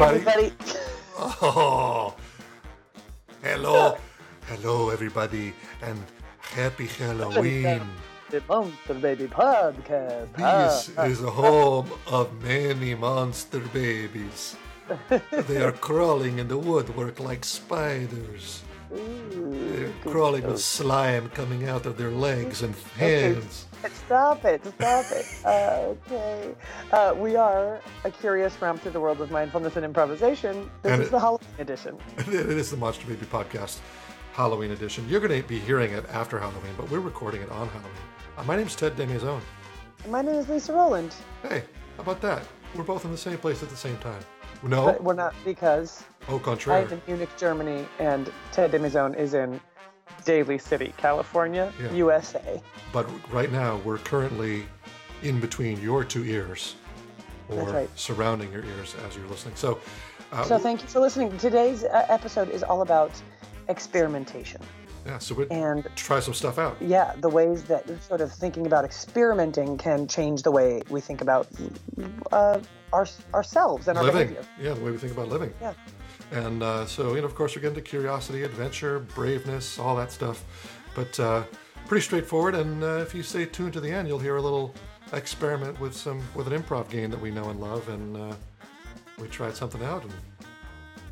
Everybody. everybody. Oh, hello. Hello, everybody. And happy Halloween. The Monster Baby Podcast. This Ah, is a home of many monster babies. They are crawling in the woodwork like spiders. They're crawling with slime coming out of their legs and hands. Stop it. Stop it. Uh, okay. Uh, we are a curious romp through the world of mindfulness and improvisation. This And is it- the Halloween edition. It is the Monster Baby Podcast Halloween edition. You're going to be hearing it after Halloween, but we're recording it on Halloween. Uh, my name's Ted DesMaisons. My name is Lisa Rowland, Hey, how about that? We're both in the same place at the same time. No, but we're not because au I'm in Munich, Germany, and Ted DesMaisons is in Daly City, California, Yeah. USA. But right now, we're currently in between your two ears, or right. surrounding your ears as you're listening. So, uh, So thank you for listening. Today's uh, episode is all about experimentation yeah, so we and try some stuff out. yeah, the ways that sort of thinking about experimenting can change the way we think about uh, our, ourselves and our living, behavior. yeah, the way we think about living. Yeah. And uh, so, you know, of course, we're getting to curiosity, adventure, braveness, all that stuff. But uh, pretty straightforward. And uh, if you stay tuned to the end, you'll hear a little experiment with some with an improv game that we know and love. And uh, we tried something out, and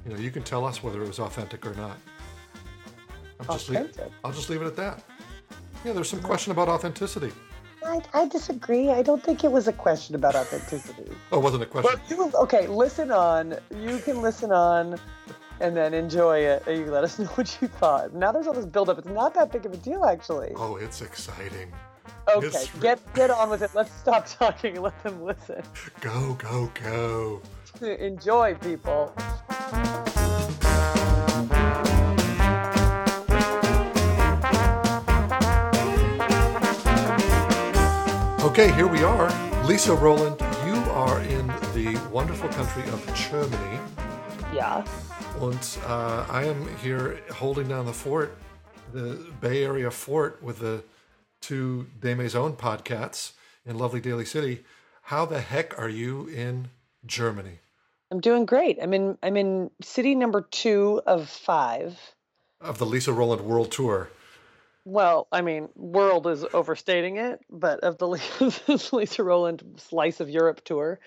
you know, you can tell us whether it was authentic or not. Just leave, Authentic? I'll just leave it at that. Yeah, there's some question about authenticity. I, I disagree. I don't think it was a question about authenticity. Oh, it wasn't a question. But you, okay, listen on. You can listen on and then enjoy it. And you let us know what you thought. Now there's all this buildup. It's not that big of a deal, actually. Oh, it's exciting. Okay, it's- get get on with it. Let's stop talking and let them listen. Go, go, go. Enjoy, people. Okay, here we are. Lisa Rowland, you are in the wonderful country of Germany. Yeah. And uh, I am here holding down the fort, the Bay Area fort, with the two De Maison podcasts in lovely Daly City. How the heck are you in Germany? I'm doing great. I'm in I'm in city number two of five. Of the Lisa Rowland World Tour. Well, I mean, world is overstating it, but of the Lisa Rowland Slice of Europe tour,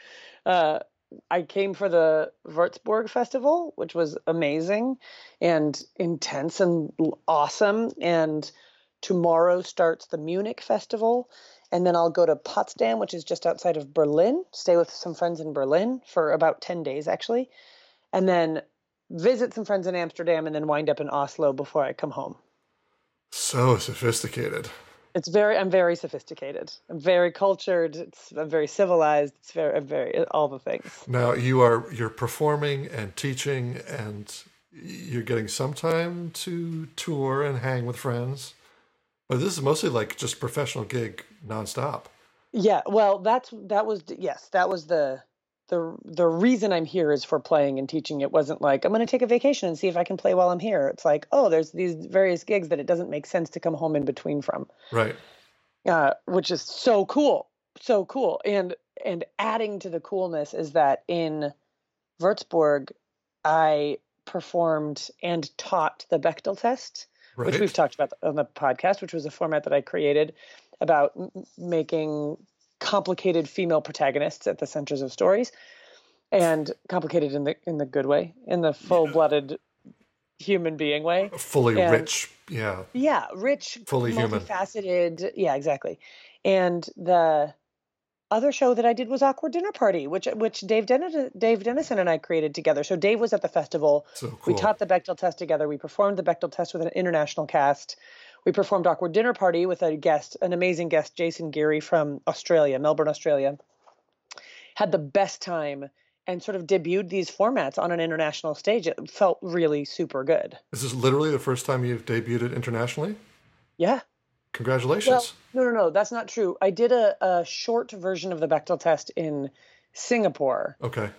uh, I came for the Würzburg Festival, which was amazing and intense and awesome. And tomorrow starts the Munich Festival. And then I'll go to Potsdam, which is just outside of Berlin, stay with some friends in Berlin for about 10 days, actually. And then visit some friends in Amsterdam and then wind up in Oslo before I come home. So sophisticated. It's very. I'm very sophisticated. I'm very cultured. It's. I'm very civilized. It's very. I'm very. All the things. Now you are you're performing and teaching and you're getting some time to tour and hang with friends. But this is mostly like just professional gig nonstop. Yeah. Well, that's that was yes. That was the the the reason I'm here is for playing and teaching. It wasn't like I'm going to take a vacation and see if I can play while I'm here. It's like oh, there's these various gigs that it doesn't make sense to come home in between from. Right. uh, which is so cool, so cool. And and adding to the coolness is that in Würzburg, I performed and taught the Bechdel test, Right. which we've talked about on the podcast, which was a format that I created about making complicated female protagonists at the centers of stories, and complicated in the in the good way, in the full-blooded human being way. Fully and- rich. Yeah. Yeah, rich, Fully human. multifaceted. Yeah, exactly. And the other show that I did was Awkward Dinner Party, which which Dave Den- Dave Dennison and I created together. So Dave was at the festival. So cool. We taught the Bechdel test together. We performed the Bechdel test with an international cast. We performed Awkward Dinner Party with a guest, an amazing guest, Jason Geary from Australia, Melbourne, Australia. Had the best time and sort of debuted these formats on an international stage. It felt really super good. This is literally the first time you've debuted it internationally. Yeah. Congratulations. Well, no, no, no, that's not true. I did a, a short version of the Bechdel test in Singapore, okay.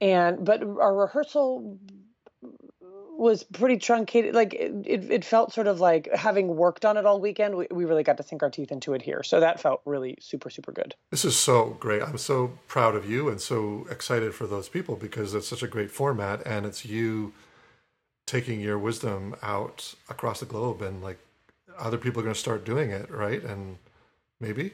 and but our rehearsal was pretty truncated. Like it, it, felt sort of like having worked on it all weekend, we, we really got to sink our teeth into it here. So that felt really super, super good. This is so great. I'm so proud of you and so excited for those people because it's such a great format and it's you taking your wisdom out across the globe and like other people are going to start doing it, right? And maybe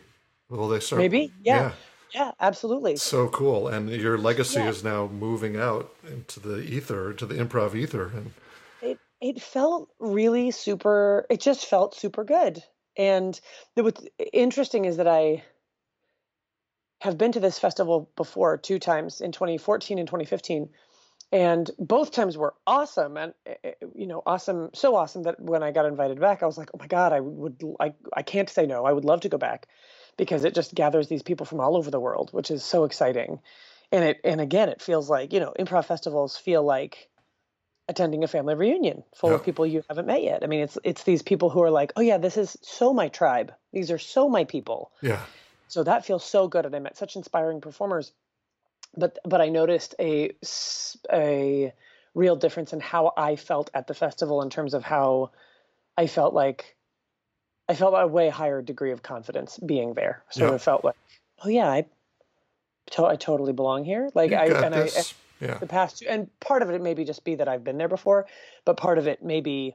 will they start? Maybe, yeah. yeah. Yeah, absolutely. So cool. And your legacy yeah. is now moving out into the ether, to the improv ether. And it it felt really super it just felt super good. And what's interesting is that I have been to this festival before two times in 2014 and 2015 and both times were awesome and eh, eh, you know awesome so awesome that when i got invited back i was like oh my god i would i, I can't say no i would love to go back because it just gathers these people from all over the world, which is so exciting. And it and again, it feels like you know, improv festivals feel like attending a family reunion full yeah. of people you haven't met yet. I mean, it's it's these people who are like, oh yeah, this is so my tribe. These are so my people. Yeah. So that feels so good, and I met such inspiring performers. But but I noticed a a real difference in how I felt at the festival in terms of how I felt like I felt a way higher degree of confidence being there. So yeah. it felt like, oh yeah, I, to- I totally belong here. Like you I and this. I, yeah. the past, and part of it maybe just be that I've been there before, but part of it may be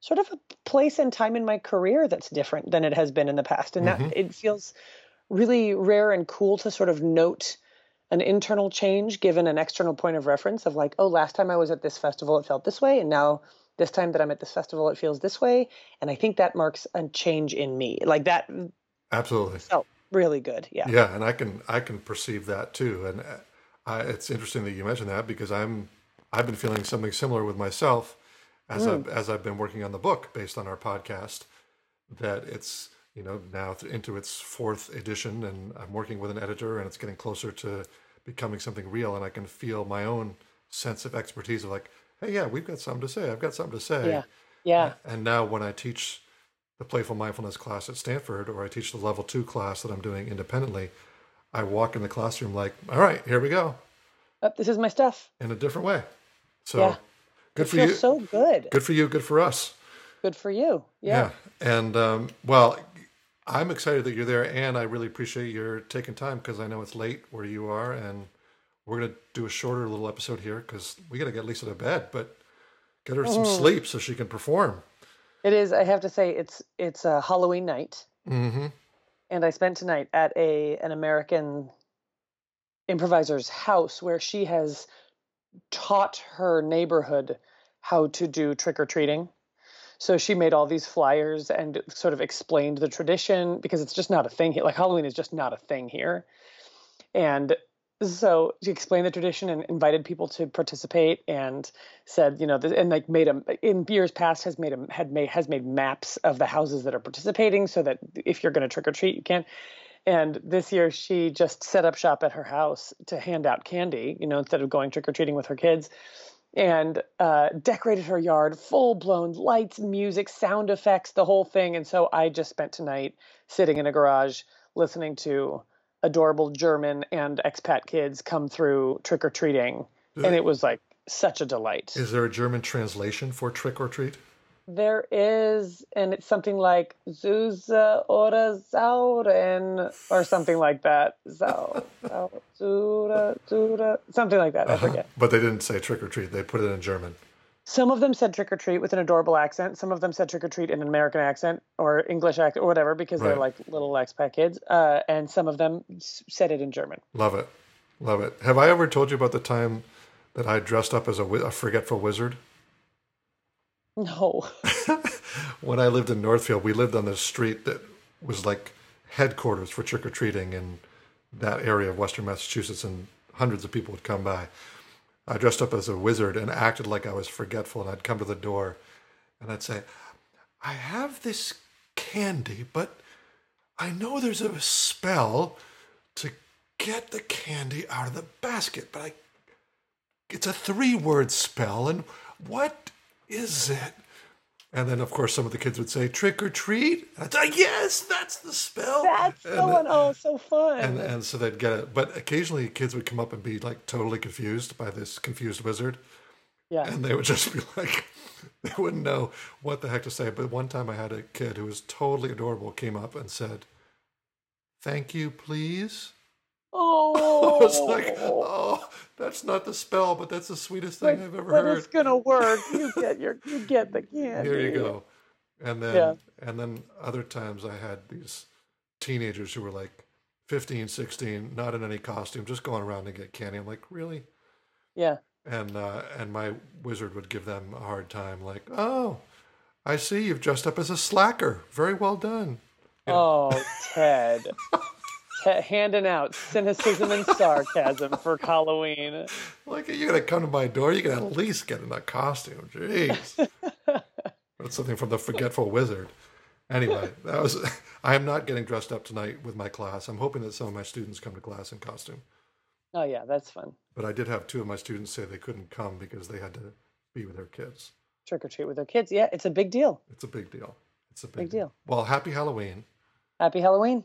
sort of a place and time in my career that's different than it has been in the past, and mm-hmm. that it feels really rare and cool to sort of note an internal change given an external point of reference of like, oh, last time I was at this festival, it felt this way, and now this time that I'm at this festival, it feels this way. And I think that marks a change in me. Like that. Absolutely. Felt really good. Yeah. Yeah. And I can, I can perceive that too. And uh, I, it's interesting that you mentioned that because I'm, I've been feeling something similar with myself as mm. I've, as I've been working on the book based on our podcast that it's, you know, now into its fourth edition and I'm working with an editor and it's getting closer to becoming something real. And I can feel my own sense of expertise of like, hey, yeah, we've got something to say. I've got something to say. Yeah. Yeah. And now when I teach the playful mindfulness class at Stanford or I teach the level two class that I'm doing independently, I walk in the classroom like, all right, here we go. Oh, this is my stuff. In a different way. So yeah. good it for you. So good. Good for you. Good for us. Good for you. Yeah. yeah. And um, well, I'm excited that you're there, and I really appreciate your taking time because I know it's late where you are, and we're going to do a shorter little episode here because we got to get Lisa to bed, but get her some mm. sleep so she can perform. It is. I have to say, it's it's a Halloween night, mm-hmm. and I spent tonight at a an American improviser's house where she has taught her neighborhood how to do trick or treating. So she made all these flyers and sort of explained the tradition because it's just not a thing here. Like Halloween is just not a thing here. And so she explained the tradition and invited people to participate and said you know and like made them in years past has made them had made has made maps of the houses that are participating so that if you're going to trick or treat you can and this year she just set up shop at her house to hand out candy you know instead of going trick or treating with her kids and uh, decorated her yard full blown lights music sound effects the whole thing. And so i just spent tonight sitting in a garage listening to adorable German and expat kids come through trick or treating, and it was like such a delight. Is there a German translation for trick or treat? There is, and it's something like Zuse oder Sauren or something like that. Zau, Zura, Zura, something like that. I uh-huh. forget. But they didn't say trick or treat. They put it in German. Some of them said trick or treat with an adorable accent. Some of them said trick or treat in an American accent or English accent or whatever because right. they're like little expat kids. Uh, and some of them said it in German. Love it. Love it. Have I ever told you about the time that I dressed up as a, a forgetful wizard? No. when I lived in Northfield, we lived on this street that was like headquarters for trick or treating in that area of Western Massachusetts, and hundreds of people would come by. I dressed up as a wizard and acted like I was forgetful, and I'd come to the door and I'd say, I have this candy, but I know there's a spell to get the candy out of the basket, but I it's a three word spell, and what is it? And then, of course, some of the kids would say "trick or treat." I'd say, "Yes, that's the spell." That's and, so oh, so fun. And, and so they'd get it. But occasionally, kids would come up and be like totally confused by this confused wizard. Yeah. And they would just be like, they wouldn't know what the heck to say. But one time I had a kid who was totally adorable came up and said, Thank you, please. Oh, I was like, oh, that's not the spell, but that's the sweetest thing but, I've ever but heard. it's gonna work. You get your, you get the candy. Here you go. And then, Yeah. and then other times I had these teenagers who were like 15, 16, not in any costume, just going around to get candy. I'm like, really? Yeah. And uh, and my wizard would give them a hard time, like, oh, I see you've dressed up as a slacker. Very well done. Yeah. Oh, Ted. Handing out cynicism and sarcasm for Halloween. Like you're gonna come to my door, you can at least get in a costume. Jeez. That's something from the Forgetful Wizard. Anyway, that was. I am not getting dressed up tonight with my class. I'm hoping that some of my students come to class in costume. Oh yeah, that's fun. But I did have two of my students say they couldn't come because they had to be with their kids. Trick or treat with their kids. Yeah, it's a big deal. It's a big deal. It's a big, Big deal. Well, happy Halloween. Happy Halloween.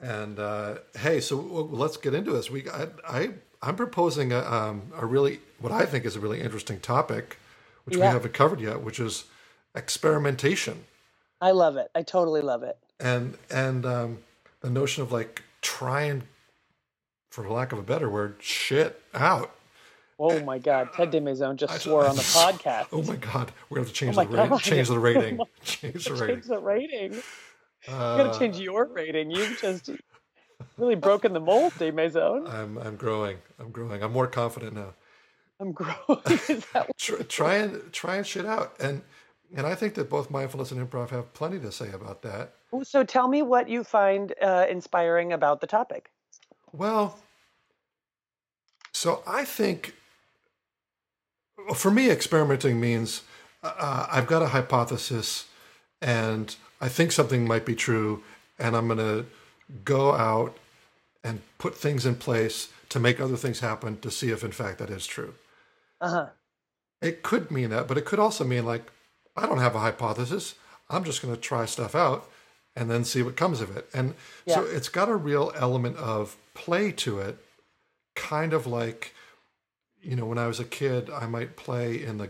And uh, hey, so let's get into this. We I, I I'm proposing a, um, a really what I think is a really interesting topic, which we haven't covered yet, which is experimentation I love it. I totally love it. and and um, the notion of like trying, for lack of a better word, shit out. Oh my God, Ted DesMaisons just I- swore on the podcast. Oh my god, we're gonna have to change my the rating. Change the rating. Oh change the rating. Change the rating. You Uh, gotta change your rating. You've just really broken the mold, DesMaisons. I'm I'm growing. I'm growing. I'm more confident now. I'm growing. That try, try and try and shit out and and i think that both mindfulness and improv have plenty to say about that So tell me what you find uh, inspiring about the topic. well so i think for me experimenting means uh, i've got a hypothesis and i think something might be true and i'm going to go out and put things in place to make other things happen to see if in fact that is true Uh huh. It could mean that, but it could also mean like, I don't have a hypothesis. I'm just going to try stuff out and then see what comes of it. And so it's got a real element of play to it, kind of like, you know, when I was a kid, I might play in the,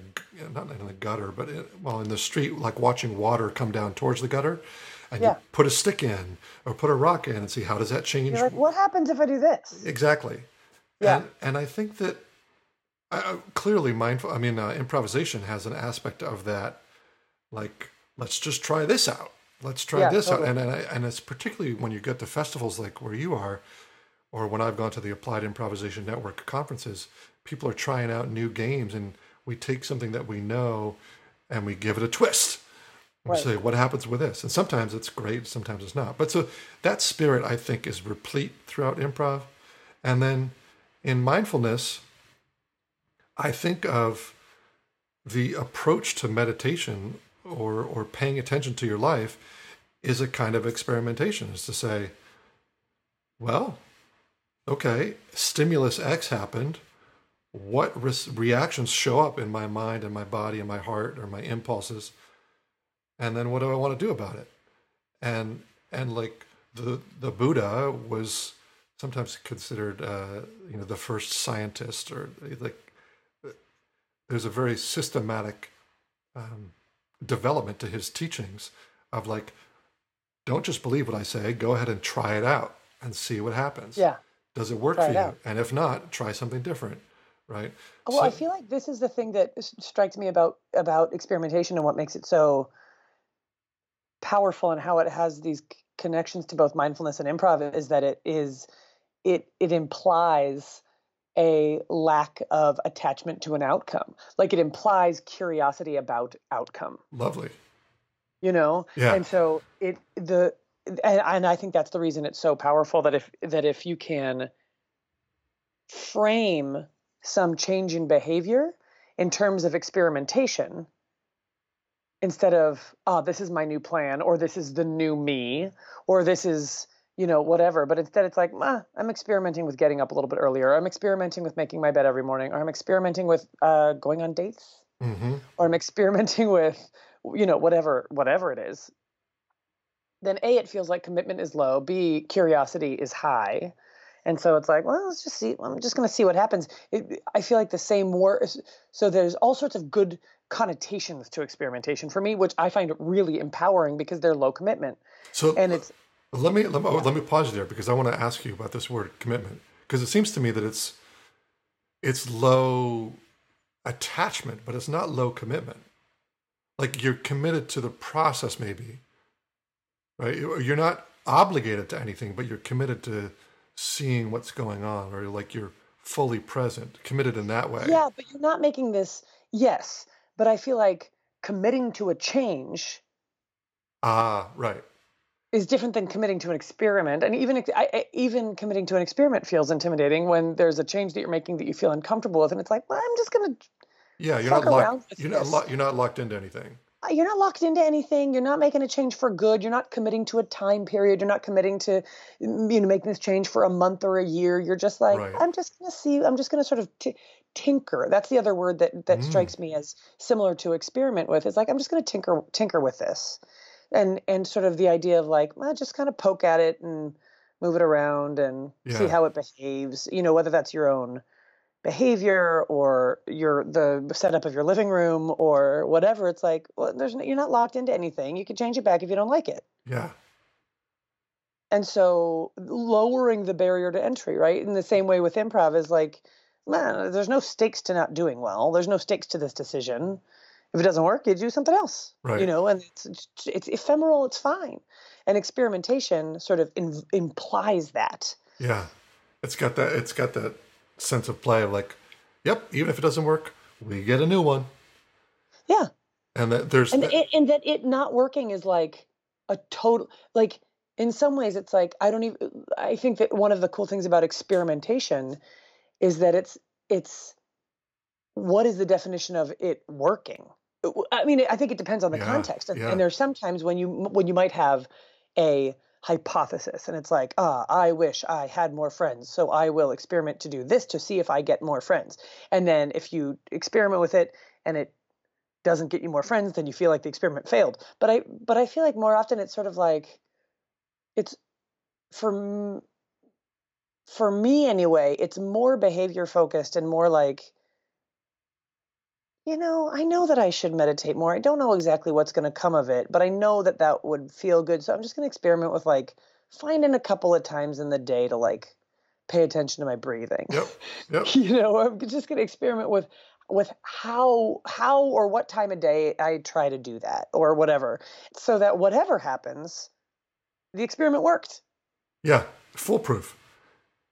not in the gutter, but in, well, in the street, like watching water come down towards the gutter. And Yeah. you put a stick in or put a rock in and see how does that change like, what happens if I do this? Exactly. Yeah. And, and I think that uh, clearly mindful, I mean, uh, improvisation has an aspect of that, like, let's just try this out. Let's try Yeah, this totally. out. And, and, I, and it's particularly when you get to festivals like where you are, or when I've gone to the Applied Improvisation Network conferences, people are trying out new games and we take something that we know and we give it a twist. And Right. We say, what happens with this? And sometimes it's great, sometimes it's not. But so that spirit, I think, is replete throughout improv. And then in mindfulness, I think of the approach to meditation or, or paying attention to your life is a kind of experimentation, is to say, well, okay, stimulus X happened. What res- reactions show up in my mind and my body and my heart or my impulses? And then what do I want to do about it? And and like the the Buddha was sometimes considered uh, you know the first scientist or like there's a very systematic um, development to his teachings of like don't just believe what I say, go ahead and try it out and see what happens. Yeah. Does it work Try for it you? out. And if not, try something different, right? Well, I feel like this is the thing that strikes me about about experimentation and what makes it so powerful and how it has these connections to both mindfulness and improv is that it is it it implies a lack of attachment to an outcome. Like it implies curiosity about outcome. lovely. you know Yeah. and so it the and, and i think that's the reason it's so powerful that if that if you can frame some change in behavior in terms of experimentation instead of oh this is my new plan or this is the new me or this is you know whatever but instead it's like ah, i'm experimenting with getting up a little bit earlier i'm experimenting with making my bed every morning or i'm experimenting with uh, going on dates hmm or I'm experimenting with, you know, whatever whatever it is, then A, it feels like commitment is low. B, curiosity is high. And so it's like, well, let's just see. I'm just going to see what happens. It, I feel like the same war. So there's all sorts of good connotations to experimentation for me, which I find really empowering because they're low commitment. So and it's let me let me, yeah. let me pause there because I want to ask you about this word commitment because it seems to me that it's it's low attachment, but it's not low commitment. Like you're committed to the process, maybe, right? You're not obligated to anything, but you're committed to seeing what's going on, or like you're fully present, committed in that way. Yeah, but you're not making this. Yes, but I feel like committing to a change. Ah, right. Is different than committing to an experiment, and even I, even committing to an experiment feels intimidating when there's a change that you're making that you feel uncomfortable with, and it's like, well, I'm just gonna. Yeah, you're not locked. You're not, lo- you're not locked into anything. Uh, you're not locked into anything. You're not making a change for good. You're not committing to a time period. You're not committing to you know making this change for a month or a year. You're just like, right. I'm just gonna see. I'm just gonna sort of t- tinker. That's the other word that that mm. strikes me as similar to experiment with. Is like I'm just gonna tinker tinker with this, and and sort of the idea of like, well, just kind of poke at it and move it around and yeah. see how it behaves. You know, whether that's your own behavior or your the setup of your living room or whatever it's like well there's you're not locked into anything you can change it back if you don't like it. Yeah. And so lowering the barrier to entry right? In the same way with improv is like man there's no stakes to not doing well there's no stakes to this decision. If it doesn't work you do something else right. you know and it's it's ephemeral it's fine. And experimentation sort of in, implies that. Yeah. It's got that it's got that sense of play of like, yep, even if it doesn't work, we get a new one. Yeah. And that there's and, it, and that it not working is like a total like in some ways it's like I don't even I think that one of the cool things about experimentation is that it's it's what is the definition of it working? I mean, I think it depends on the yeah, context, and, yeah. and there's sometimes when you when you might have a hypothesis. And it's like ah i wish i had more friends so i will experiment to do this to see if i get more friends. And then if you experiment with it and it doesn't get you more friends then you feel like the experiment failed. But i but i feel like more often it's sort of like it's for for me anyway it's more behavior focused and more like you know, I know that I should meditate more. I don't know exactly what's going to come of it, but I know that that would feel good. So I'm just going to experiment with like finding a couple of times in the day to like pay attention to my breathing. Yep. Yep. you know, I'm just going to experiment with with how how or what time of day I try to do that or whatever, so that whatever happens, the experiment worked. Yeah, foolproof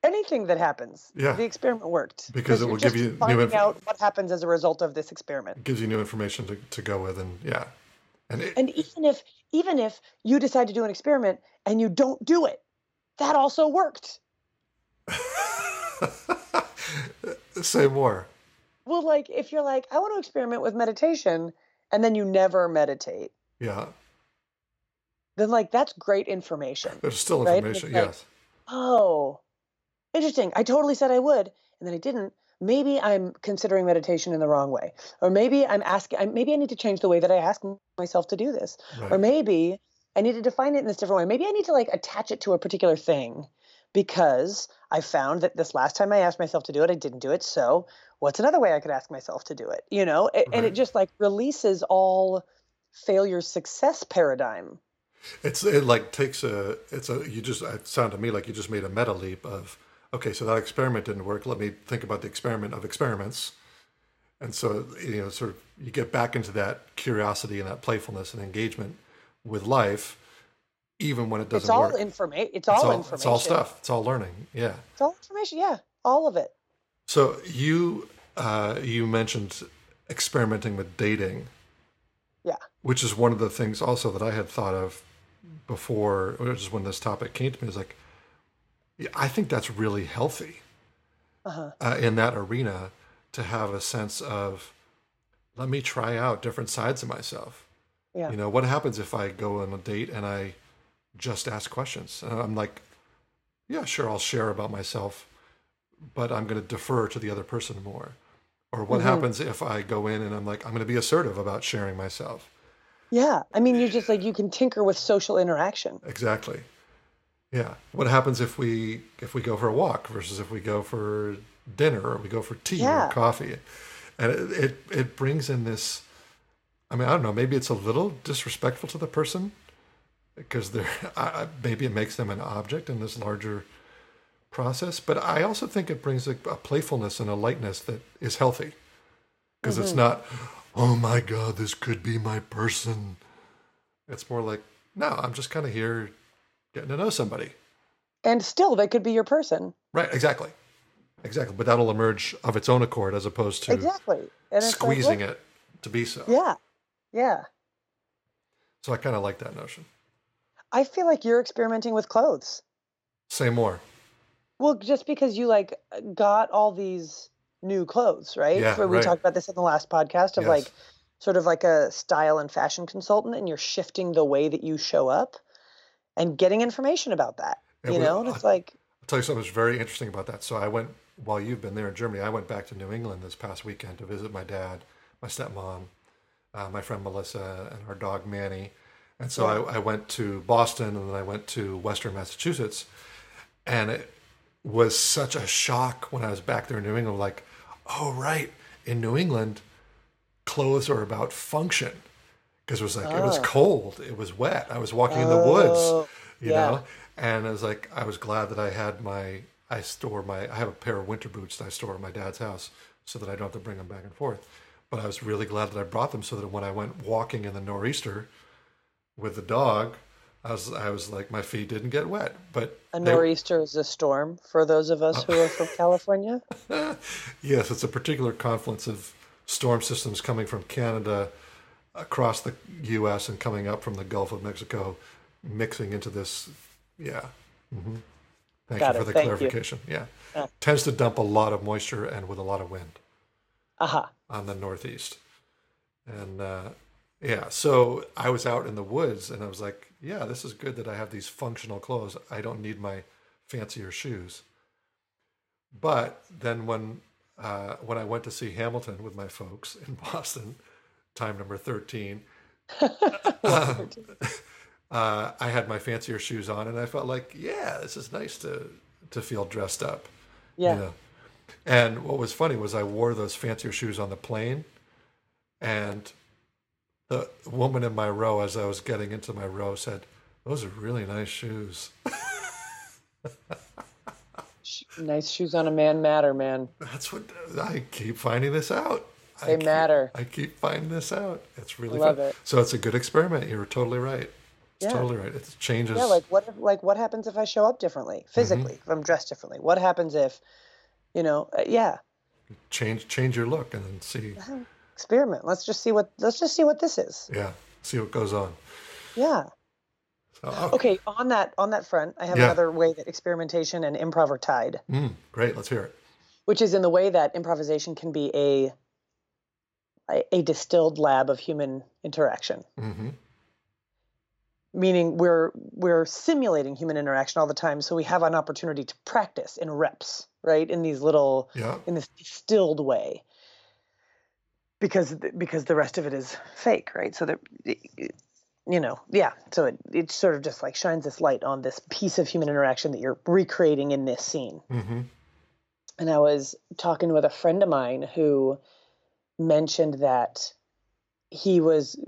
anything that happens. Yeah. The experiment worked. Because it will give you finding new inf- out what happens as a result of this experiment. It gives you new information to, to go with and yeah. And, it, and even if even if you decide to do an experiment and you don't do it, that also worked. Say more. Well, like if you're like, I want to experiment with meditation, and then you never meditate. Yeah. Then like that's great information. There's still information, right? yes. oh, interesting. I totally said I would, and then I didn't. Maybe I'm considering meditation in the wrong way, or maybe I'm asking. Maybe I need to change the way that I ask myself to do this, right. or maybe I need to define it in this different way. Maybe I need to like attach it to a particular thing because I found that this last time I asked myself to do it, I didn't do it. So what's another way I could ask myself to do it? You know, right. and it just like releases all failure success paradigm. It's it like takes a it's a you just it sounded to me like you just made a meta leap of okay, so that experiment didn't work. Let me think about the experiment of experiments. And so, you know, sort of you get back into that curiosity and that playfulness and engagement with life, even when it doesn't it's all work. Informa- it's, all, it's all information. It's all stuff. It's all learning. Yeah. It's all information. Yeah. All of it. So you, uh, you mentioned experimenting with dating. Yeah. Which is one of the things also that I had thought of before, which is when this topic came to me, is like, I think that's really healthy uh-huh. uh, in that arena to have a sense of let me try out different sides of myself. Yeah. You know, what happens if I go on a date and I just ask questions? And I'm like, yeah, sure, I'll share about myself, but I'm going to defer to the other person more. Or what mm-hmm. happens if I go in and I'm like, I'm going to be assertive about sharing myself? Yeah. I mean, you're just like, you can tinker with social interaction. Exactly. Yeah. What happens if we if we go for a walk versus if we go for dinner or we go for tea Yeah. or coffee? And it, it it brings in this I mean, I don't know, maybe it's a little disrespectful to the person because they're I, maybe it makes them an object in this larger process, but I also think it brings a, a playfulness and a lightness that is healthy. Because it's mm-hmm. not, oh my god, this could be my person. It's more like, no, I'm just kind of here getting to know somebody. And still, they could be your person. Right, exactly. Exactly. But that'll emerge of its own accord as opposed to Exactly. And it's like, squeezing it to be so. Yeah. Yeah. So I kind of like that notion. I feel like you're experimenting with clothes. Say more. Well, just because you like got all these new clothes, right? Yeah, Where we right. talked about this in the last podcast of Yes. like sort of like a style and fashion consultant, and you're shifting the way that you show up and getting information about that. Yeah, you we- know, and it's like, I'll tell you something that's very interesting about that. So I went while you've been there in Germany. I went back to New England this past weekend to visit my dad, my stepmom, uh, my friend Melissa, and our dog Manny. And so I, I went to Boston and then I went to Western Massachusetts, and it was such a shock when I was back there in New England. Like, oh right, in New England, clothes are about function because it was like it was Oh. cold, it was wet. I was walking in the woods Oh, you yeah. know and i was like i was glad that i had my i store my i have a pair of winter boots that i store at my dad's house so that i don't have to bring them back and forth but i was really glad that i brought them so that when i went walking in the nor'easter with the dog i was i was like my feet didn't get wet but a they- nor'easter is a storm for those of us who are from California. yes it's a particular confluence of storm systems coming from canada across the us and coming up from the gulf of mexico mixing into this yeah hmm thank Got you it. for the Thank you. clarification yeah Yeah. tends to dump a lot of moisture and with a lot of wind Aha. on the northeast and uh, yeah so i was out in the woods and i was like yeah this is good that i have these functional clothes i don't need my fancier shoes but then when uh, when i went to see hamilton with my folks in boston time number 13 uh, i had my fancier shoes on and i felt like yeah this is nice to to feel dressed up Yeah. you know. And what was funny was I wore those fancier shoes on the plane, and the woman in my row, as I was getting into my row, said, "Those are really nice shoes." Nice shoes on a man matter, man. That's what I keep finding this out. I They keep- matter. I keep finding this out. It's really Love fun. it. So it's a good experiment. You're totally right. It's Yeah. totally right. It changes. Yeah, like what if, like what happens if I show up differently Mm-hmm. physically? If I'm dressed differently, what happens if, you know, uh, yeah, change change your look and then see. experiment. Let's just see what let's just see what this is. Yeah, see what goes on. Yeah. So, oh, Okay. On that on that front, I have Yeah. another way that experimentation and improv are tied, mm, great. Let's hear it. which is in the way that improvisation can be a a, a distilled lab of human interaction. hmm Meaning we're we're simulating human interaction all the time, so we have an opportunity to practice in reps, right? In these little Yeah. in this distilled way because because the rest of it is fake right so that you know yeah so it, it sort of just like shines this light on this piece of human interaction that you're recreating in this scene hmm and i was talking with a friend of mine who mentioned that he was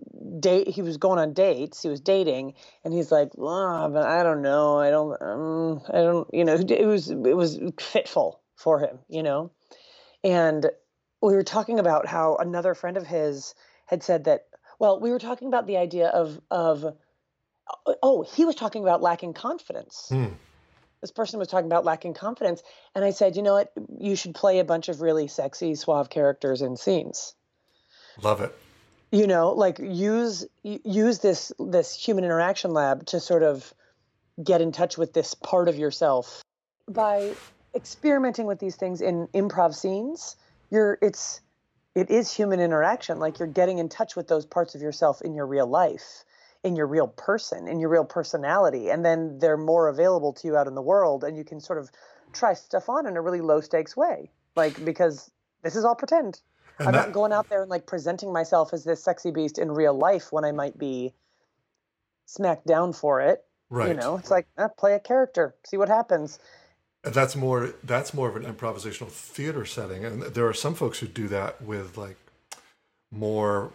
date he was going on dates he was dating and he's like oh, but i don't know i don't um, i don't you know it was it was fitful for him you know and we were talking about how another friend of his had said that well we were talking about the idea of of oh he was talking about lacking confidence Hmm. This person was talking about lacking confidence and i said you know what? You should play a bunch of really sexy suave characters in scenes. Love it. you know like use use this this human interaction lab to sort of get in touch with this part of yourself. By experimenting with these things in improv scenes you're it's it is human interaction. Like you're getting in touch with those parts of yourself in your real life in your real person in your real personality and then they're more available to you out in the world and you can sort of try stuff on in a really low stakes way like because this is all pretend And I'm that- not going out there and like presenting myself as this sexy beast in real life when I might be smacked down for it. Right. You know, it's like eh, play a character, see what happens. And that's more that's more of an improvisational theater setting, and there are some folks who do that with like more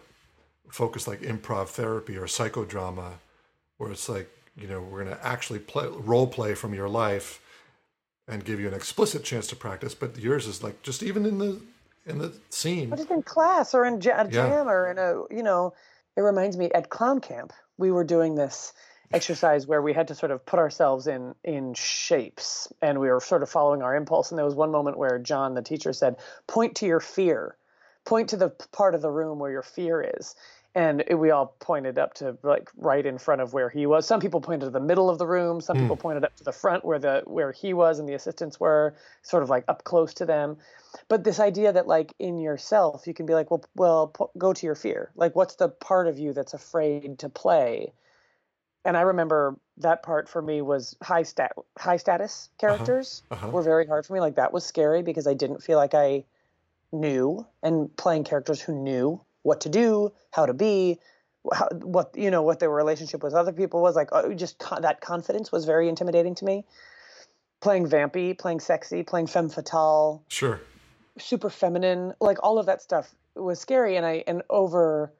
focused like improv therapy or psychodrama, where it's like you know we're going to actually play role play from your life and give you an explicit chance to practice, but yours is like just even in the in the scene. But just in class or in jam, Yeah. jam or in a, you know, it reminds me at clown camp, we were doing this exercise where we had to sort of put ourselves in in shapes and we were sort of following our impulse and there was one moment where John the teacher said point to your fear point to the part of the room where your fear is. And we all pointed up to like right in front of where he was. Some people pointed to the middle of the room. Some people pointed up to the front where the where he was and the assistants were sort of like up close to them. But this idea that like in yourself you can be like well well po- go to your fear. Like what's the part of you that's afraid to play? And i remember that part for me was high stat high status characters uh-huh. were very hard for me. Like that was scary because i didn't feel like i knew and playing characters who knew what to do how to be how, what you know what their relationship with other people was like uh, just co- that confidence was very intimidating to me playing vampy playing sexy playing femme fatale Sure. super feminine like all of that stuff was scary and i and over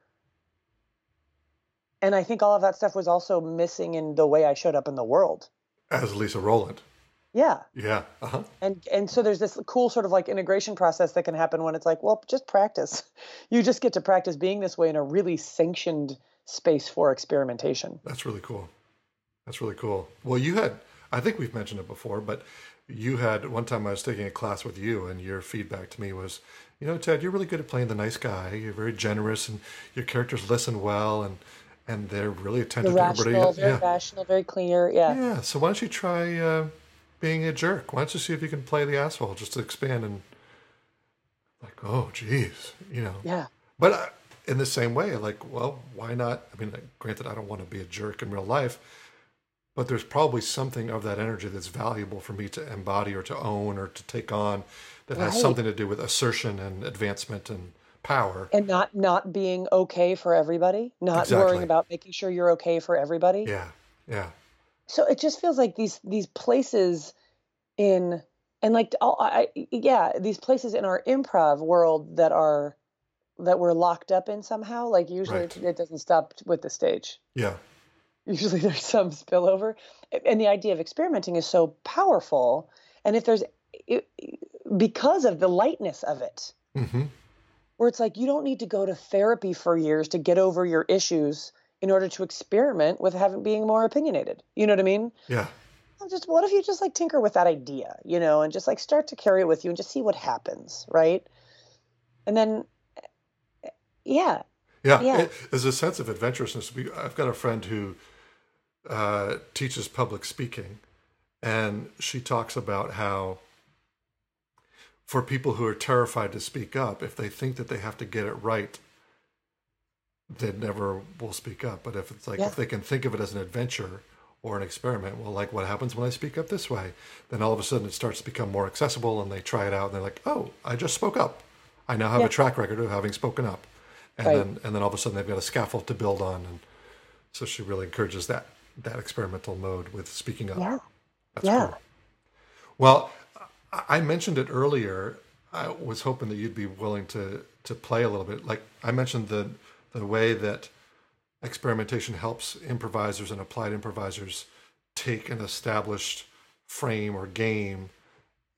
and i think all of that stuff was also missing in the way i showed up in the world As Lisa Rowland. Yeah Yeah. Uh-huh. and and so there's this cool sort of like integration process that can happen when it's like well just practice you just get to practice being this way in a really sanctioned space for experimentation That's really cool. That's really cool. Well, you had, I think we've mentioned it before, but you had one time I was taking a class with you, and your feedback to me was, you know, Ted, you're really good at playing the nice guy. You're very generous, and your characters listen well, and and they're really the attentive to rational everybody. very Yeah. rational very clear yeah Yeah. So why don't you try uh, being a jerk? Why don't you see if you can play the asshole just to expand and like, oh, geez, you know. yeah But uh, in the same way, like, well, why not? I mean, granted, I don't want to be a jerk in real life, but there's probably something of that energy that's valuable for me to embody or to own or to take on that has something to do with assertion and advancement and power. and not not being okay for everybody not Exactly. worrying about making sure you're okay for everybody Yeah. Yeah. So it just feels like these these places in and like all I, I- yeah these places in our improv world that are that we're locked up in somehow like usually Right. it, doesn't stop with the stage Yeah. usually there's some spillover and the idea of experimenting is so powerful and if there's it, because of the lightness of it hmm where it's like you don't need to go to therapy for years to get over your issues in order to experiment with having being more opinionated you know what i mean Yeah. Well, just what if you just like tinker with that idea you know and just like start to carry it with you and just see what happens right and then yeah Yeah, Yeah. It, there's a sense of adventurousness. I've got a friend who uh, teaches public speaking, and she talks about how for people who are terrified to speak up, if they think that they have to get it right, they never will speak up. But if it's like Yeah. if they can think of it as an adventure or an experiment, well, like what happens when I speak up this way, then all of a sudden it starts to become more accessible, and they try it out, and they're like, oh, I just spoke up. I now have Yeah. a track record of having spoken up and Right. then and then all of a sudden they've got a scaffold to build on and so she really encourages that that experimental mode with speaking up yeah that's yeah. cool well I- i mentioned it earlier i was hoping that you'd be willing to to play a little bit like i mentioned the the way that experimentation helps improvisers and applied improvisers take an established frame or game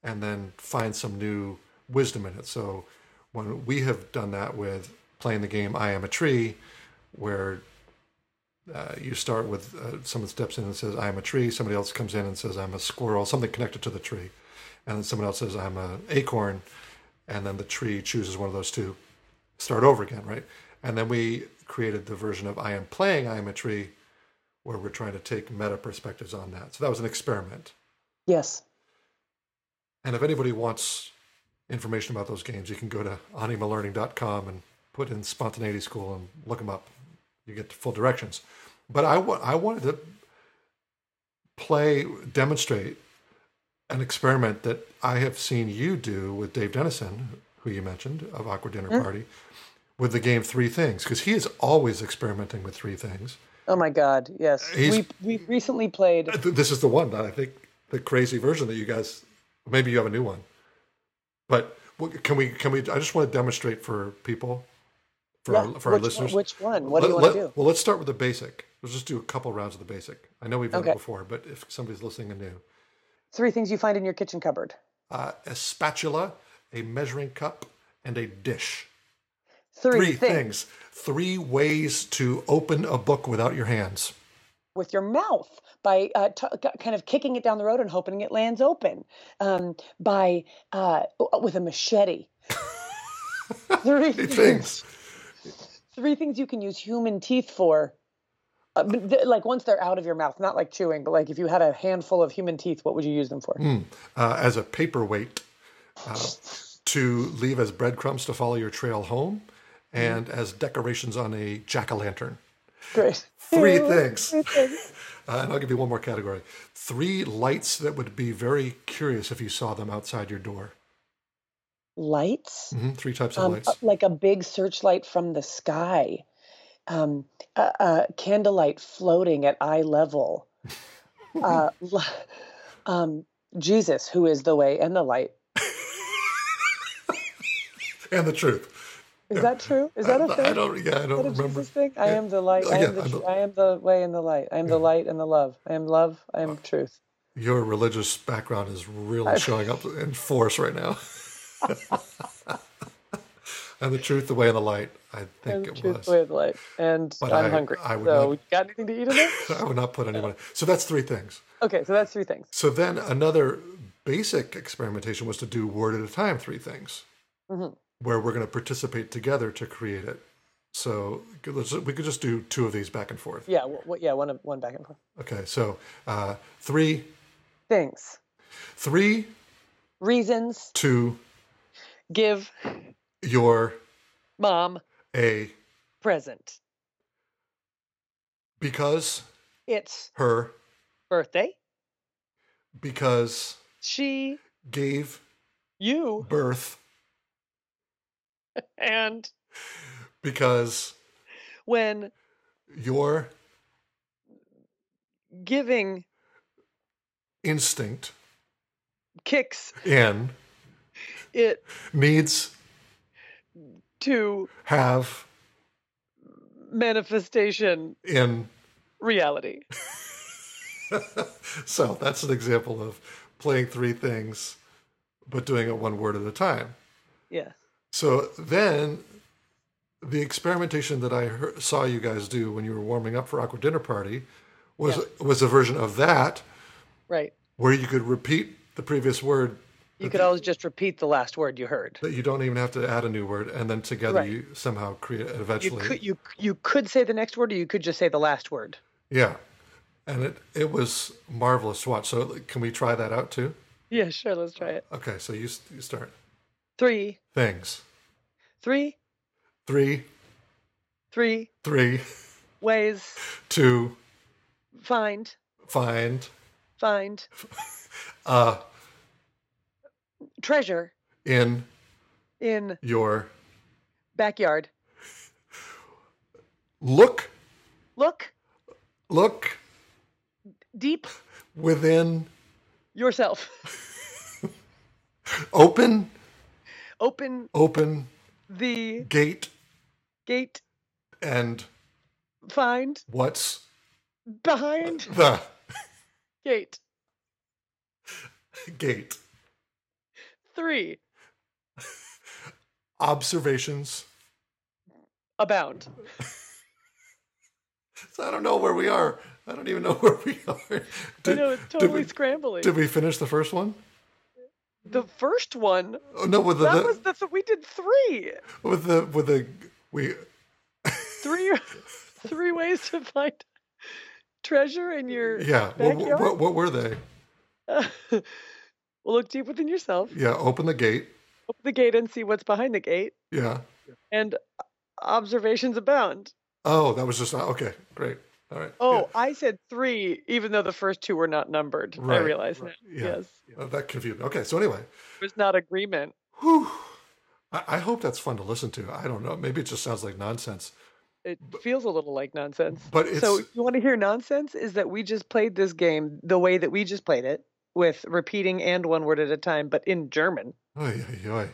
and then find some new wisdom in it. So when we have done that with playing the game I Am a Tree, where uh, you start with uh, someone steps in and says I am a tree, somebody else comes in and says I'm a squirrel, something connected to the tree, and then someone else says I'm an acorn, and then the tree chooses one of those two. Start over again, right? And then we created the version of I am playing I am a tree, where we're trying to take meta perspectives on that. So that was an experiment. yes And if anybody wants information about those games, you can go to animalearning.com and put in Spontaneity School and look them up. You get full directions. But I wa- I wanted to play, demonstrate an experiment that I have seen you do with Dave Dennison, who you mentioned of Awkward Dinner mm. Party, with the game Three Things, because he is always experimenting with three things. Oh my God! Yes, He's- we we recently played. This is the one that I think the crazy version that you guys. Maybe you have a new one, but can we? Can we? I just want to demonstrate for people, for Yeah, our for our listeners. which one? What do you Let- want to do? Well, let's start with the basic. Let's just do a couple rounds of the basic. I know we've done Okay. it before, but if somebody's listening and new, Three things you find in your kitchen cupboard. uh, a spatula, a measuring cup, and a dish. Three, Three things. things. Three ways to open a book without your hands. with your mouth by uh, t- k- kind of kicking it down the road and hoping it lands open um, by uh, with a machete three things. three things you can use human teeth for uh, like once they're out of your mouth not like chewing but like if you had a handful of human teeth what would you use them for uh, as a paperweight uh, to leave as breadcrumbs to follow your trail home and as decorations on a jack-o'-lantern. great Three things. Uh, and I'll give you one more category. Three lights that would be very curious if you saw them outside your door. lights hmm Three types of um, lights. uh, like a big searchlight from the sky um, a, a candlelight floating at eye level uh, um, jesus who is the way and the light and the truth. Is that true is that a I thing don't, yeah, I don't a remember. I am the light. I Yeah, am the. I tr- I am the way and the light. I am the light and the love. I am love. I am truth. Your religious background is really showing up in force right now. and the truth, the way, and the light. I I think the it truth, was. the way, and the light. And But I'm I- hungry. I would so, not- got anything to eat in there? I would not put anyone. So that's three things. Okay, so that's three things. So then another basic experimentation was to do word at a time, three things, Mhm. Where we're going to participate together to create it. So we could just do two of these back and forth. Yeah. What? Yeah. One. of- One back and forth. Okay, so uh, three, Things. three Reasons. to Give your mom a present. because It's her birthday. because She. gave You. birth And because when your giving instinct kicks in it needs to have manifestation in reality. so that's an example of playing three things but doing it one word at a time Yeah. So then the experimentation that i heard, saw you guys do when you were warming up for aqua dinner party was was a version of that Right. where you could repeat the previous word You could always just repeat the last word you heard. that you don't even have to add a new word and then together Right. you somehow create eventually. You could you you could say the next word, or you could just say the last word. yeah and it it was marvelous to watch so can we try that out too Yeah, sure. Let's try it. okay so you, you start Three, things three, three. Three. Three. Ways. to Find, find. Find. Uh. Treasure. In. In. Your. Backyard. look. Look. Look. Deep. Within. Yourself. open. Open. Open the gate gate. and Find what's behind the gate. gate Three observations abound. so i don't know where we are i don't even know where we are I know it's did totally we, scrambling. did we finish the first one the first one oh, no with the, that the was the th- we did three. with the with the we three three ways to find treasure in your yeah what, what, what were they well, look deep within yourself. yeah open the gate Open the gate and see what's behind the gate. yeah And observations abound. oh that was just okay great all right Oh, yeah. I said three, even though the first two were not numbered. I Right, realize now. yeah. Yes, Uh, that confused me. okay so anyway it was not agreement. whew, I, I hope that's fun to listen to i don't know maybe it just sounds like nonsense it feels a little like nonsense. But it's So you want to hear nonsense? Is that we just played this game the way that we just played it, with repeating and one word at a time, but in German. oy, oy, oy.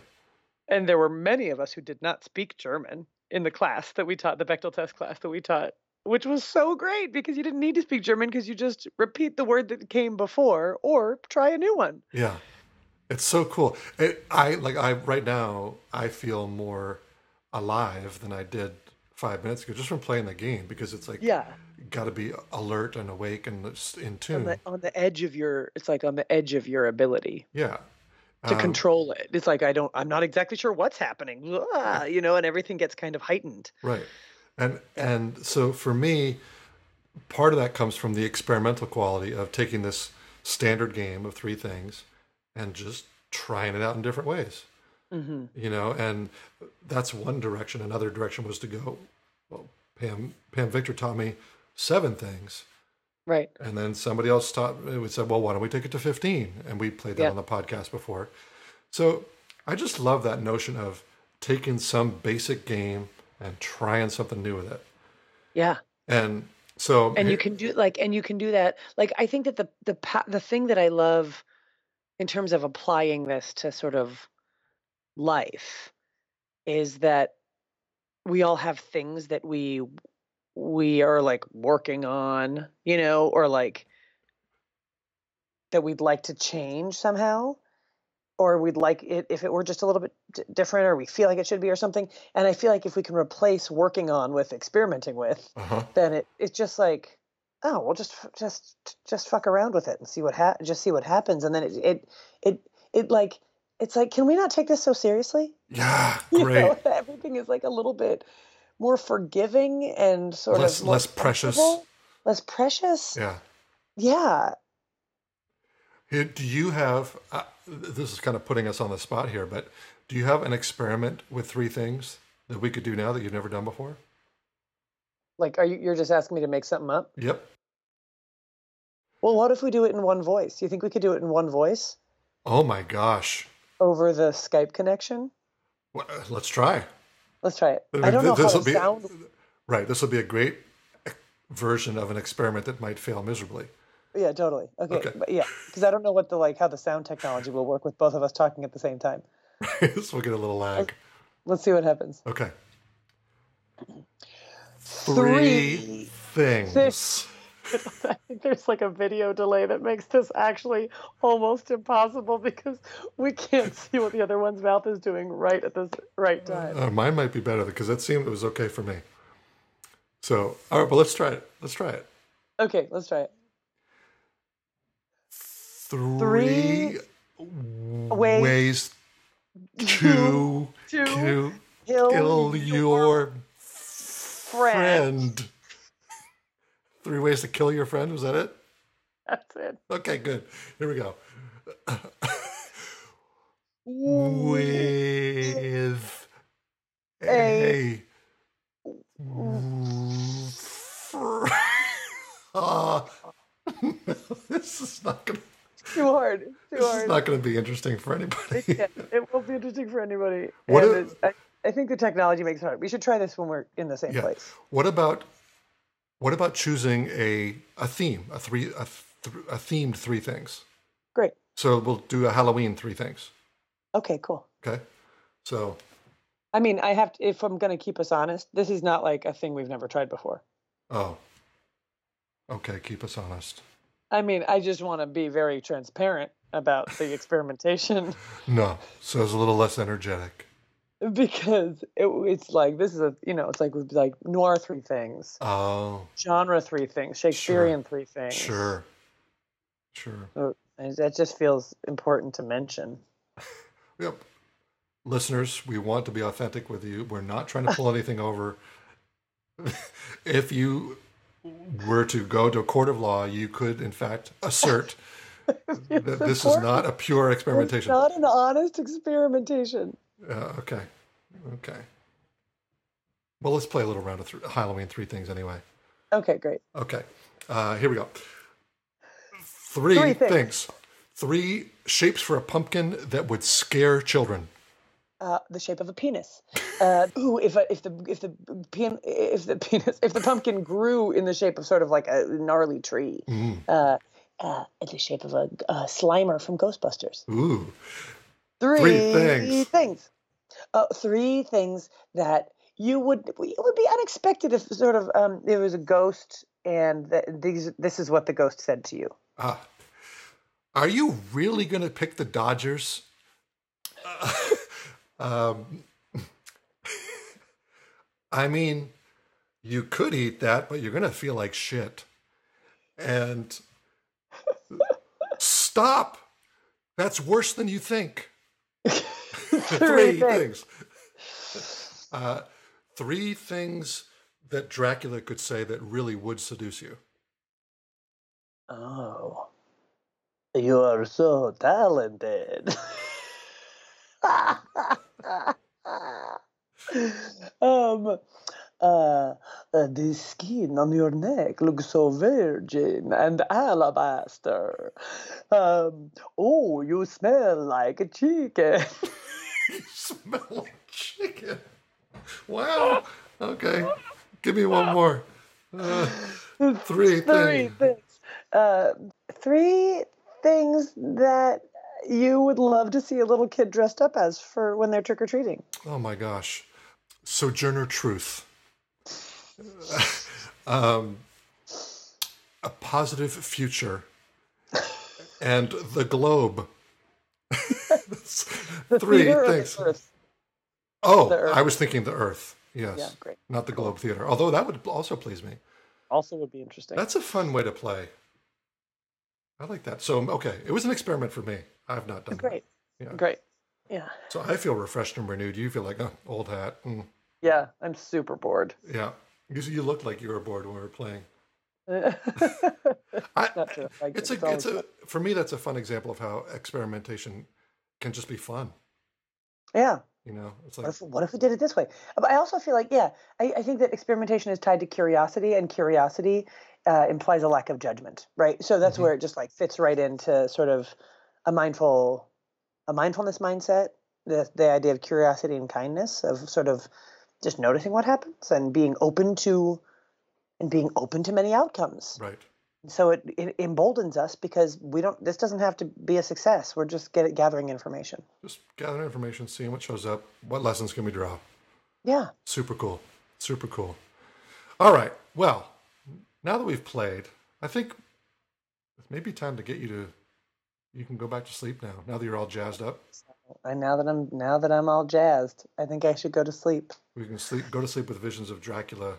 And there were many of us who did not speak German in the class that we taught, the Bechdel test class that we taught, which was so great because you didn't need to speak German because you just repeat the word that came before or try a new one. Yeah, it's so cool. It, I like I right now. I feel more alive than I did five minutes ago just from playing the game because it's like Yeah. got to be alert and awake and in On tune. the, on the edge of your, it's like on the edge of your ability. yeah, to Um, control it. It's like I don't I'm not exactly sure what's happening. You know, and everything gets kind of heightened. Right. And and so for me, part of that comes from the experimental quality of taking this standard game of three things and just trying it out in different ways. hmm You know, and that's one direction. Another direction was to go. Well, Pam Pam Victor taught me seven things, Right. and then somebody else taught. We said, well, why don't we take it to fifteen? And we played that Yeah. on the podcast before. So I just love that notion of taking some basic game and trying something new with it. Yeah. And so, And you can do like and you can do that. Like I think that the the the thing that I love in terms of applying this to sort of life is that we all have things that we we are like working on, you know, or like that we'd like to change somehow or we'd like it if it were just a little bit d- different or we feel like it should be or something and i feel like if we can replace working on with experimenting with uh-huh. then it it's just like oh we'll just just just fuck around with it and see what ha- just see what happens and then it it it, it like it's like can we not take this so seriously yeah, you great. know everything is like a little bit more forgiving and sort Less of less precious. less precious Yeah. yeah Do you have? Uh, this is kind of putting us on the spot here, but do you have an experiment with three things that we could do now that you've never done before? like are you you're just asking me to make something up Yep. well what if we do it in one voice you think we could do it in one voice Oh my gosh. over the skype connection Well, uh, let's try. let's try it I i don't know how to be- sound Right. This will be a great version of an experiment that might fail miserably. Yeah, totally. Okay, Okay. but yeah, because I don't know what the like how the sound technology will work with both of us talking at the same time. so we'll get a little lag. Let's see what happens. Okay. Three Three things. I think there's like a video delay that makes this actually almost impossible because we can't see what the other one's mouth is doing right at this right time. Uh, mine might be better because it seemed it was okay for me. So, all right, but let's try it. Let's try it. Okay, let's try it. Three, ways ways to, to to kill, kill your friend. friend. Three ways to kill your friend. Was that it? That's it. Okay, good. Here we go. With a, fr- Ah, this is not gonna. Too hard. Too This is not going to be interesting for anybody. yeah, it won't be interesting for anybody. What and if- I, I think the technology makes it hard. We should try this when we're in the same Yeah. place. What about what about choosing a a theme, a three a, th- a themed three things? Great. So we'll do a Halloween three things. Okay, cool. Okay. So I mean, I have to, if I'm going to keep us honest, this is not like a thing we've never tried before. oh, okay. Keep us honest. I mean, I just want to be very transparent about the experimentation No, so it's a little less energetic. because it, it's like this is a you know it's like like noir three things, Oh, genre three things, Shakespearean three things. sure, sure. So, and that just feels important to mention. Yep. Listeners, we want to be authentic with you. We're not trying to pull anything over. if you were to go to a court of law, you could, in fact, assert that this is not a pure It's experimentation. not an honest experimentation. Uh, okay. Okay. Well, let's play a little round of th- Halloween three things anyway. Okay, great. Okay. Uh, here we go. Three, Three things. things. Three shapes for a pumpkin that would scare children. Uh, the shape of a penis. Uh, ooh, if a, if the if the pen, if the penis if the pumpkin grew in the shape of sort of like a gnarly tree, Mm. uh, uh, in the shape of a, a Slimer from Ghostbusters. Ooh. Three, Three things. things. Uh, three things that you would it would be unexpected if sort of um, there was a ghost and th- these this is what the ghost said to you. Ah. Are you really going to pick the Dodgers? um, I mean, you could eat that, but you're going to feel like shit. And stop. That's worse than you think. three things. things. Uh, three things that Dracula could say that really would seduce you. Oh, you are so talented. um, uh, uh, the skin on your neck looks so virgin and alabaster. Um, oh, you smell like a chicken. You smell like chicken. Wow. Okay. Give me one more. Uh, three Three things. things. Uh, three things that you would love to see a little kid dressed up as for when they're trick or treating. Oh my gosh. Sojourner Truth. um, a positive future. And the globe. Three Theater of the things. Earth. Oh, The I was thinking the Earth. Yes. Yeah, great. Not the Globe Theater. Although that would also please me. Also would be interesting. That's a fun way to play. I like that. So, okay, it was an experiment for me. I've not done great. that. Yeah. Great. Yeah. So I feel refreshed and renewed. You feel like, oh, old hat. Mm, Yeah, I'm super bored. yeah. You, you looked like you were bored when we were playing. Not I, true. I it's a, it. it's a, for me, that's a fun example of how experimentation can just be fun. yeah. You know, it's What like, if, what if we did it this way? But I also feel like, yeah, I, I think that experimentation is tied to curiosity, and curiosity uh, implies a lack of judgment, right? So that's Mhm. where it just like fits right into sort of a mindful, a mindfulness mindset. The the idea of curiosity and kindness, of sort of just noticing what happens and being open to, and being open to many outcomes. right. So it, it emboldens us because we don't. This doesn't have to be a success. We're just get, gathering information. Just gathering information, seeing what shows up, what lessons can we draw. Yeah. Super cool. Super cool. All right. Well, now that we've played, I think it's maybe time to get you to. You can go back to sleep now. Now that you're all jazzed up, And now that I'm now that I'm all jazzed, I think I should go to sleep. we can sleep. Go to sleep with visions of Dracula,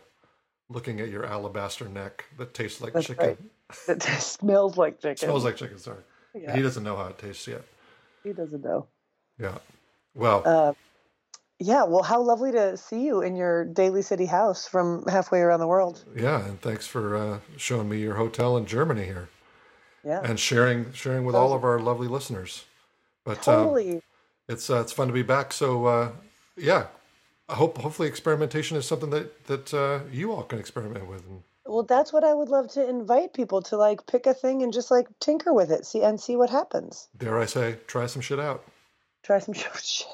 looking at your alabaster neck that tastes like That's chicken. right. It smells like chicken. Smells like chicken. Sorry. Yeah, He doesn't know how it tastes yet. he doesn't know. Yeah. Well, Uh, yeah. Well, how lovely to see you in your Daly City house from halfway around the world. yeah, and thanks for uh, showing me your hotel in Germany here Yeah. and sharing sharing with all of our lovely listeners. But um, totally. it's uh, it's fun to be back. So uh, yeah, I hope hopefully experimentation is something that that uh, you all can experiment with. And well, that's what I would love to invite people to like pick a thing and just like tinker with it, see and see what happens. dare I say, try some shit out Try some shit.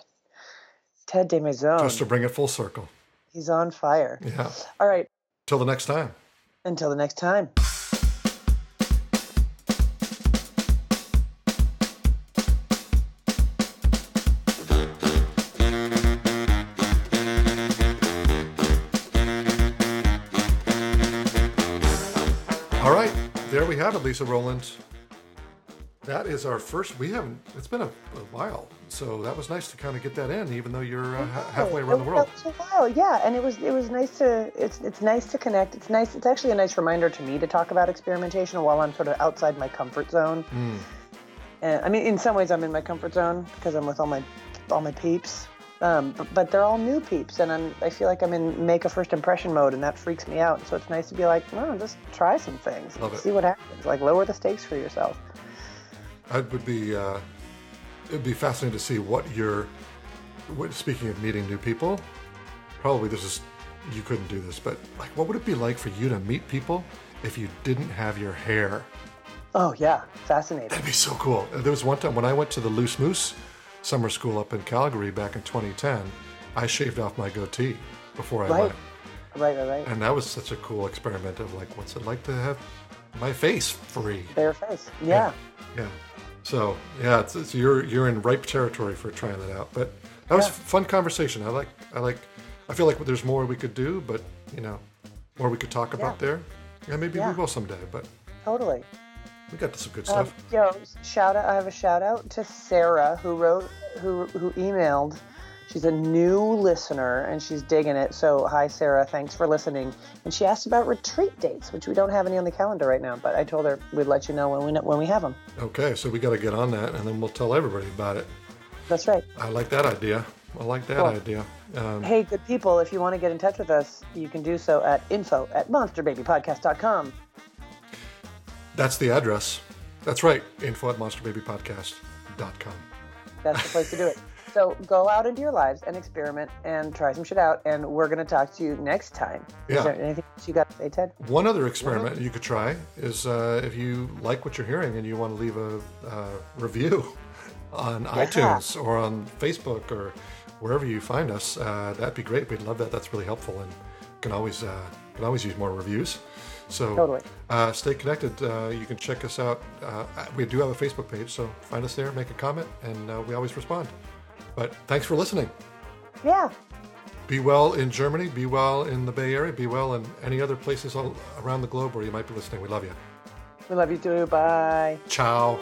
Ted DesMaisons. just to bring it full circle. He's on fire. Yeah. All right. Till the next time. Until the next time. All right, there we have it, Lisa Rowland. That is our first. We haven't. It's been a, a while, so that was nice to kind of get that in, even though you're uh, ha- halfway around the world. A while, yeah, and it was it was nice to it's it's nice to connect. It's nice. It's actually a nice reminder to me to talk about experimentation while I'm sort of outside my comfort zone. Mm, And I mean, in some ways, I'm in my comfort zone because I'm with all my all my peeps. Um, but, but they're all new peeps, and I'm I feel like I'm in make a first impression mode, and that freaks me out. So it's nice to be like, no, just try some things, Love it. see what happens. Like lower the stakes for yourself. I would be. Uh, it would be fascinating to see what your. What, speaking of meeting new people, probably this is. You couldn't do this, but like, what would it be like for you to meet people if you didn't have your hair? Oh yeah, fascinating. That'd be so cool. Uh, There was one time when I went to the Loose Moose summer school up in Calgary back in 2010, I shaved off my goatee before I Right. went. Right, right, right. And that was such a cool experiment of like, what's it like to have my face free? Bare face. Yeah. Yeah. So yeah, it's, it's you're you're in ripe territory for trying that out. But that was Yeah. a fun conversation. I like I like I feel like there's more we could do, but you know, more we could talk about Yeah. there. Yeah, maybe Yeah. we will someday. But Totally. we got some good Um, stuff. yo, shout out! I have a shout out to Sarah who wrote, who who emailed. She's a new listener and she's digging it. So hi, Sarah. Thanks for listening. And she asked about retreat dates, which we don't have any on the calendar right now. But I told her we'd let you know when we when we have them. Okay, so we got to get on that, and then we'll tell everybody about it. That's right. I like that idea. I like that Cool. idea. Um, Hey, good people, if you want to get in touch with us, you can do so at info at monsterbabypodcast.com. that's the address. That's right. Info at monsterbabypodcast.com. That's the place to do it. So go out into your lives and experiment and try some shit out. And we're going to talk to you next time. Yeah. Is there anything else you got to say, Ted? One other experiment you could try is uh, if you like what you're hearing and you want to leave a uh, review on iTunes or on Facebook or wherever you find us, uh, that'd be great. We'd love that. That's really helpful and can always uh, can always use more reviews. So Totally. uh, stay connected. Uh, you can check us out. Uh, we do have a Facebook page, so find us there, make a comment, and uh, we always respond. But thanks for listening. Yeah. Be well in Germany. Be well in the Bay Area. Be well in any other places all around the globe where you might be listening. We love you. We love you too. Bye. Ciao.